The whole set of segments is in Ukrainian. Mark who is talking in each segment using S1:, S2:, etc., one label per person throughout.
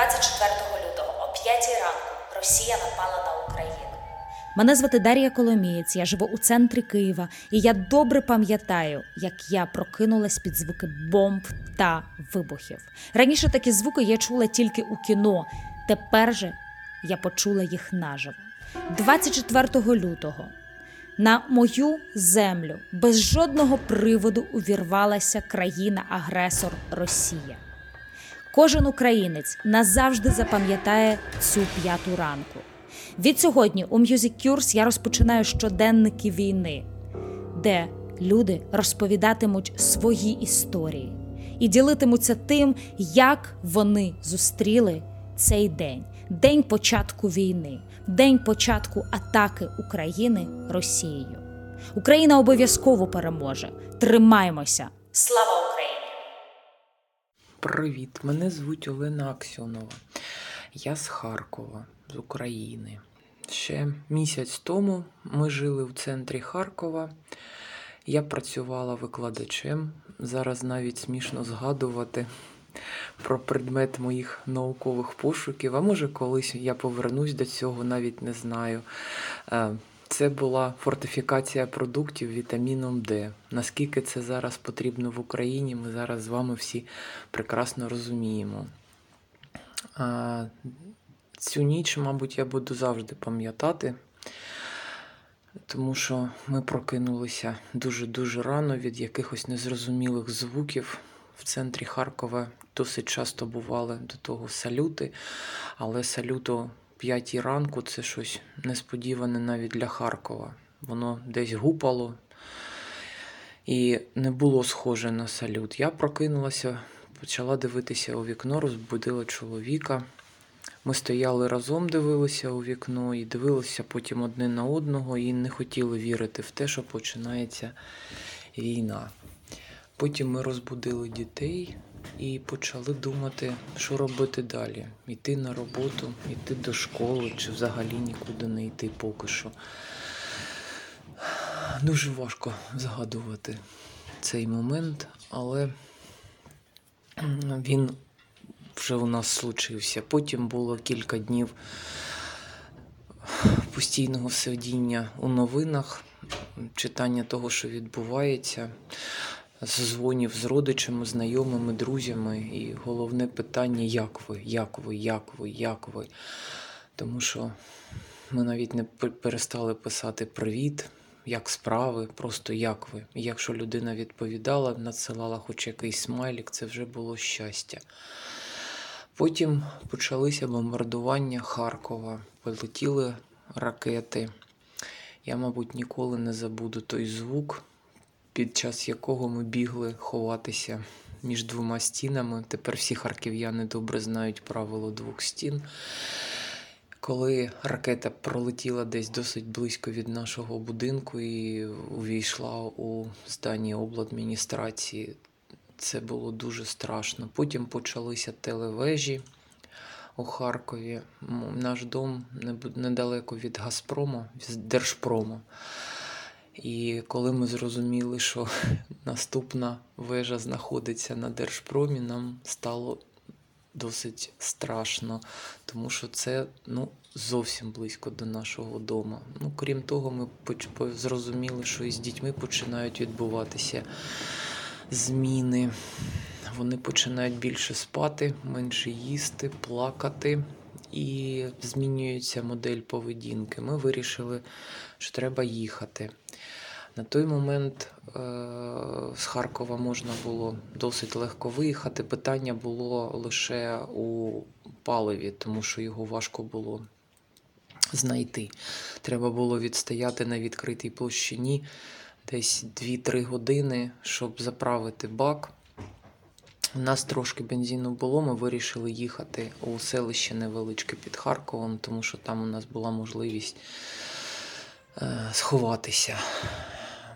S1: 24 лютого о 5 ранку Росія напала на Україну.
S2: Мене звати Дар'я Коломієць, я живу у центрі Києва, і я добре пам'ятаю, як я прокинулась під звуки бомб та вибухів. Раніше такі звуки я чула тільки у кіно. Тепер же я почула їх наживо. 24 лютого на мою землю без жодного приводу увірвалася країна-агресор Росія. Кожен українець назавжди запам'ятає цю п'яту ранку. Відсьогодні у Music Cures я розпочинаю щоденники війни, де люди розповідатимуть свої історії і ділитимуться тим, як вони зустріли цей день, день початку війни, день початку атаки України Росією. Україна обов'язково переможе. Тримаймося!
S1: Слава!
S3: Привіт, мене звуть Олена Аксьонова. Я з Харкова, з України. Ще місяць тому ми жили в центрі Харкова. Я працювала викладачем. Зараз навіть смішно згадувати про предмет моїх наукових пошуків. А може, колись я повернусь до цього, навіть не знаю. Це була фортифікація продуктів вітаміном Д. Наскільки це зараз потрібно в Україні, ми зараз з вами всі прекрасно розуміємо. Цю ніч, мабуть, я буду завжди пам'ятати, тому що ми прокинулися дуже-дуже рано від якихось незрозумілих звуків. В центрі Харкова досить часто бували до того салюти, але салют 5 ранку це щось несподіване навіть для Харкова. Воно десь гупало і не було схоже на салют. Я прокинулася, почала дивитися у вікно, розбудила чоловіка. Ми стояли разом, дивилися у вікно і дивилися потім одне на одного і не хотіли вірити в те, що починається війна. Потім ми розбудили дітей і почали думати, що робити далі: йти на роботу, йти до школи чи взагалі нікуди не йти поки що. Дуже важко згадувати цей момент, але він вже у нас случився. Потім було кілька днів постійного сидіння у новинах, читання того, що відбувається, дзвонів з родичами, знайомими, друзями. І головне питання: як ви, як ви, як ви, як ви? Тому що ми навіть не перестали писати привіт. Як справи, просто як ви. І якщо людина відповідала, надсилала хоч якийсь смайлік, це вже було щастя. Потім почалися бомбардування Харкова, полетіли ракети. Я, мабуть, ніколи не забуду той звук, під час якого ми бігли ховатися між двома стінами. Тепер всі харків'яни добре знають правило двох стін. Коли ракета пролетіла десь досить близько від нашого будинку і увійшла у здання обладміністрації, це було дуже страшно. Потім почалися телевежі у Харкові. Наш дом недалеко від Газпрому, з Держпрому. І коли ми зрозуміли, що наступна вежа знаходиться на Держпромі, нам стало досить страшно, тому що це ну, зовсім близько до нашого дому. Ну, крім того, ми зрозуміли, що і з дітьми починають відбуватися зміни. Вони починають більше спати, менше їсти, плакати. І змінюється модель поведінки. Ми вирішили, що треба їхати. На той момент е, з Харкова можна було досить легко виїхати. Питання було лише у паливі, тому що його важко було знайти. Треба було відстояти на відкритій площині десь 2-3 години, щоб заправити бак. У нас трошки бензину було, ми вирішили їхати у селище невеличке під Харковом, тому що там у нас була можливість е, сховатися.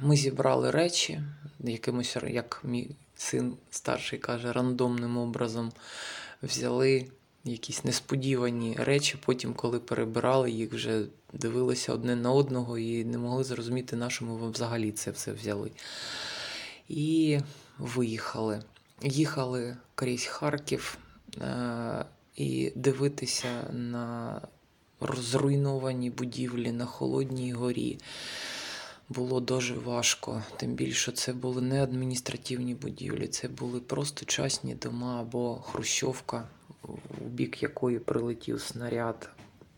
S3: Ми зібрали речі, якимось, як мій син старший каже, рандомним образом взяли якісь несподівані речі. Потім, коли перебирали їх, вже дивилися одне на одного і не могли зрозуміти, на що ми взагалі це все взяли. І виїхали. Їхали крізь Харків. Е, і дивитися на зруйновані будівлі на Холодній горі було дуже важко. Тим більше це були не адміністративні будівлі, це були просто частні дома або хрущовка, у бік якої прилетів снаряд,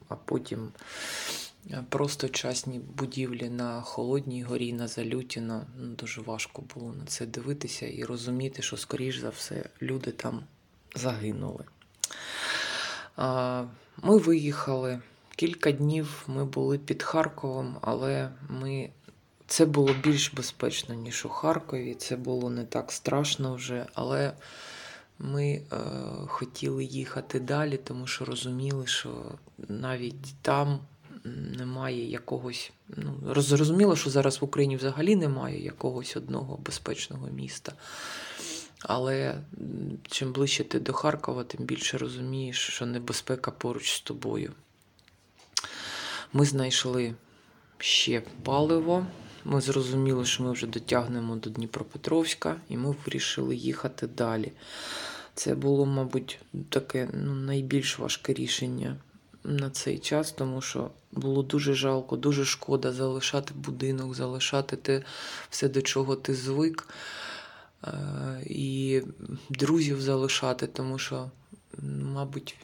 S3: а потім просто частні будівлі на Холодній горі, на Залютіно. Ну, дуже важко було на це дивитися і розуміти, що, скоріш за все, люди там загинули. Ми виїхали. Кілька днів ми були під Харковом, але ми... це було більш безпечно, ніж у Харкові. Це було не так страшно вже, але ми е, хотіли їхати далі, тому що розуміли, що навіть там немає якогось. Ну, Зрозуміло, що зараз в Україні взагалі немає якогось одного безпечного міста. Але чим ближче ти до Харкова, тим більше розумієш, що небезпека поруч з тобою. Ми знайшли ще паливо. Ми зрозуміли, що ми вже дотягнемо до Дніпропетровська, і ми вирішили їхати далі. Це було, мабуть, таке ну, найбільш важке рішення на цей час, тому що було дуже жалко, дуже шкода залишати будинок, залишати те все, до чого ти звик. Е, І друзів залишати, тому що, мабуть,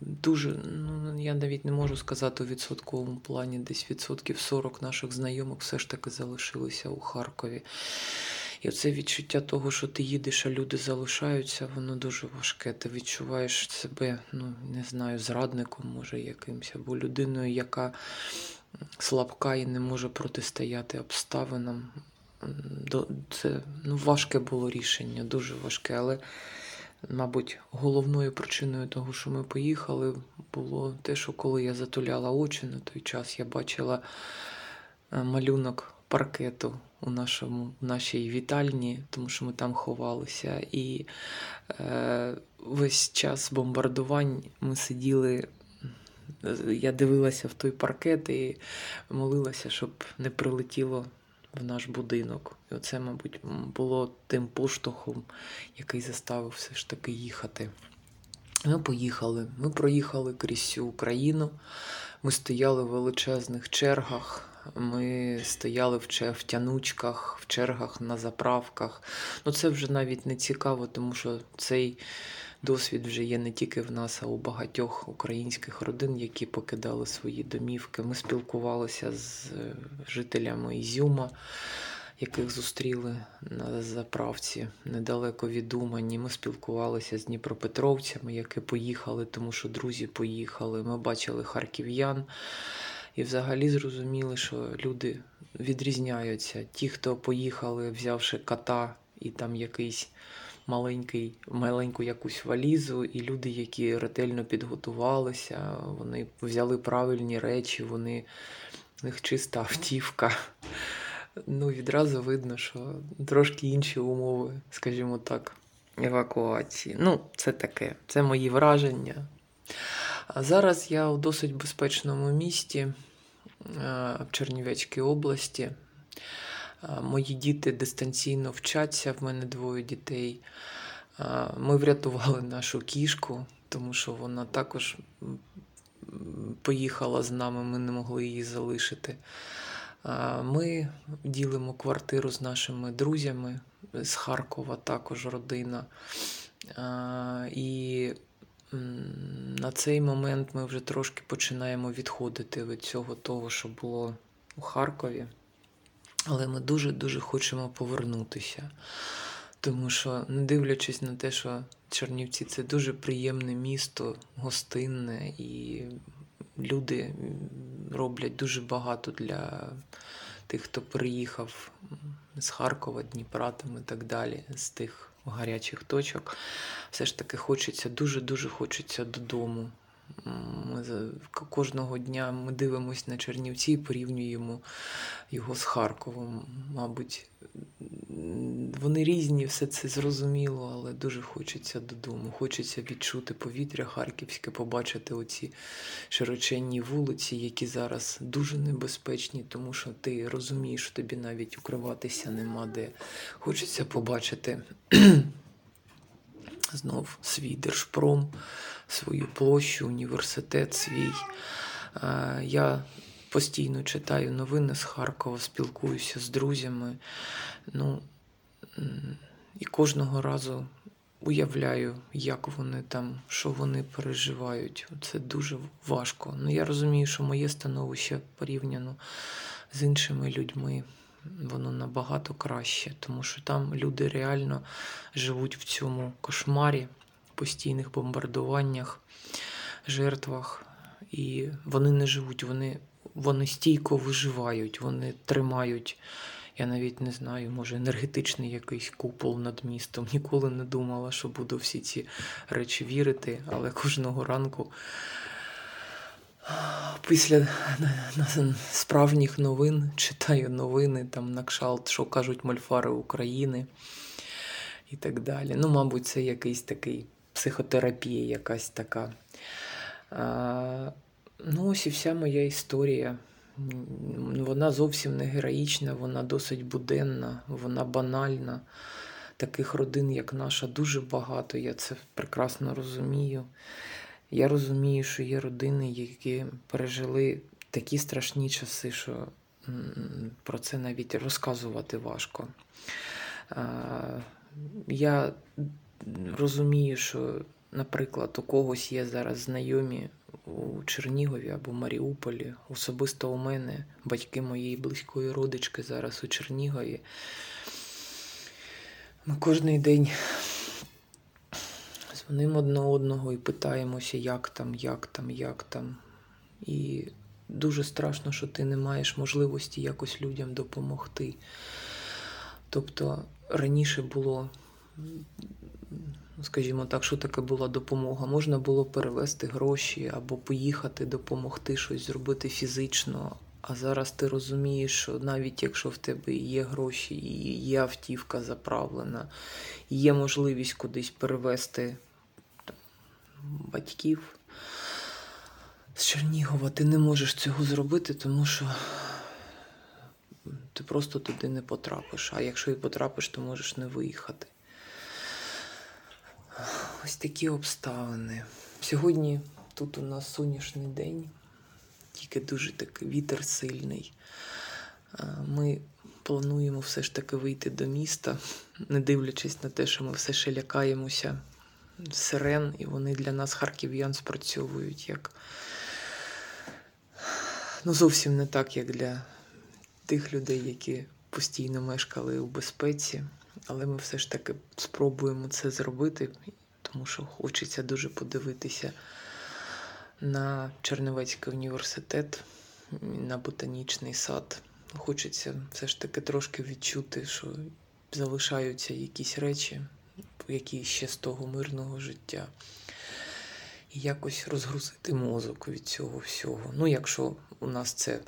S3: дуже, ну я навіть не можу сказати у відсотковому плані, десь відсотків 40 наших знайомих все ж таки залишилися у Харкові. І оце відчуття того, що ти їдеш, а люди залишаються, воно дуже важке. Ти відчуваєш себе, ну не знаю, зрадником, може, якимось, або людиною, яка слабка і не може протистояти обставинам. Це ну, важке було рішення, дуже важке, але Мабуть, головною причиною того, що ми поїхали, було те, що коли я затуляла очі на той час, я бачила е, малюнок паркету у нашому, нашій вітальні, тому що ми там ховалися. І е, весь час бомбардувань ми сиділи. Я дивилася в той паркет і молилася, щоб не прилетіло в наш будинок. І оце, мабуть, було тим поштовхом, який заставив все ж таки їхати. Ми поїхали. Ми проїхали крізь всю Україну. Ми стояли в величезних чергах. Ми стояли в, тянучках, в чергах на заправках. Ну, це вже навіть не цікаво, тому що цей досвід вже є не тільки в нас, а у багатьох українських родин, які покидали свої домівки. Ми спілкувалися з е, жителями Ізюма, яких зустріли на заправці недалеко від Умані. Ми спілкувалися з дніпропетровцями, які поїхали, тому що друзі поїхали. Ми бачили харків'ян. І взагалі зрозуміли, що люди відрізняються. Ті, хто поїхали, взявши кота і там якийсь маленький, маленьку якусь валізу, і люди, які ретельно підготувалися, вони взяли правильні речі, вони в них чиста автівка. Ну, відразу видно, що трошки інші умови, скажімо так, евакуації. Ну, це таке, це мої враження. А зараз я у досить безпечному місті в Чернівецькій області. Е, Мої діти дистанційно вчаться, в мене двоє дітей. Е, Ми врятували нашу кішку, тому що вона також поїхала з нами, ми не могли її залишити. Е, Ми ділимо квартиру з нашими друзями з Харкова, також родина. Е, І на цей момент ми вже трошки починаємо відходити від цього того, що було у Харкові. Але ми дуже-дуже хочемо повернутися. Тому що, не дивлячись на те, що Чернівці це дуже приємне місто, гостинне, і люди роблять дуже багато для тих, хто приїхав з Харкова, Дніпра там і так далі, з тих гарячих точок. Все ж таки хочеться, дуже-дуже хочеться додому. Ми кожного дня ми дивимося на Чернівці і порівнюємо його з Харковом. Мабуть, вони різні, все це зрозуміло, але дуже хочеться додому. Хочеться відчути повітря харківське, побачити оці широченні вулиці, які зараз дуже небезпечні, тому що ти розумієш, що тобі навіть укриватися нема де. Хочеться побачити знов свій держпром, свою площу, університет свій. Я постійно читаю новини з Харкова, спілкуюся з друзями. Ну, і кожного разу уявляю, як вони там, що вони переживають. Це дуже важко. Ну, я розумію, що моє становище порівняно з іншими людьми, воно набагато краще, тому що там люди реально живуть в цьому кошмарі, постійних бомбардуваннях, жертвах. І вони не живуть, вони, вони стійко виживають, вони тримають. Я навіть не знаю, може, енергетичний якийсь купол над містом. Ніколи не думала, що буду всі ці речі вірити, але кожного ранку після справжніх новин читаю новини там на кшалт, що кажуть мольфари України і так далі. Ну, мабуть, це якийсь такий психотерапія, якась така. Ну, ось і вся моя історія. Вона зовсім не героїчна, вона досить буденна, вона банальна. Таких родин, як наша, дуже багато. Я це прекрасно розумію. Я розумію, що є родини, які пережили такі страшні часи, що про це навіть розказувати важко. Я розумію, що, наприклад, у когось є зараз знайомі у Чернігові або Маріуполі. Особисто у мене батьки моєї близької родички зараз у Чернігові. Ми кожен день дзвонимо одне одного і питаємося, як там, як там, як там. І дуже страшно, що ти не маєш можливості якось людям допомогти. Тобто раніше було, скажімо так, що таке була допомога? Можна було перевести гроші або поїхати допомогти щось зробити фізично. А зараз ти розумієш, що навіть якщо в тебе є гроші, і є автівка заправлена, є можливість кудись перевести батьків з Чернігова, ти не можеш цього зробити, тому що ти просто туди не потрапиш. А якщо і потрапиш, то можеш не виїхати. Ось такі обставини. Сьогодні тут у нас сонячний день, тільки дуже такий вітер сильний. Ми плануємо все ж таки вийти до міста, не дивлячись на те, що ми все ще лякаємося сирен, і вони для нас, харків'ян, спрацьовують як ну, зовсім не так, як для тих людей, які постійно мешкали у безпеці. Але ми все ж таки спробуємо це зробити, тому що хочеться дуже подивитися на Чернівецький університет, на ботанічний сад. Хочеться все ж таки трошки відчути, що залишаються якісь речі, які ще з того мирного життя. І якось розгрузити мозок від цього всього. Ну, якщо у нас це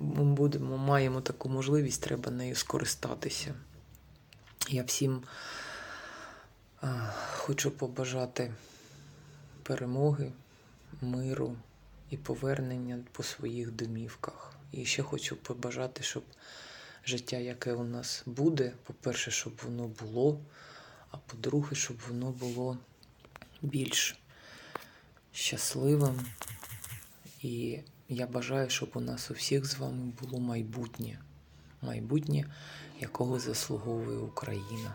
S3: ми будемо, маємо таку можливість, треба нею скористатися. Я всім хочу побажати перемоги, миру і повернення по своїх домівках. І ще хочу побажати, щоб життя, яке у нас буде, по-перше, щоб воно було, а по-друге, щоб воно було більш щасливим. І я бажаю, щоб у нас у всіх з вами було майбутнє. Майбутнє, якого заслуговує Україна.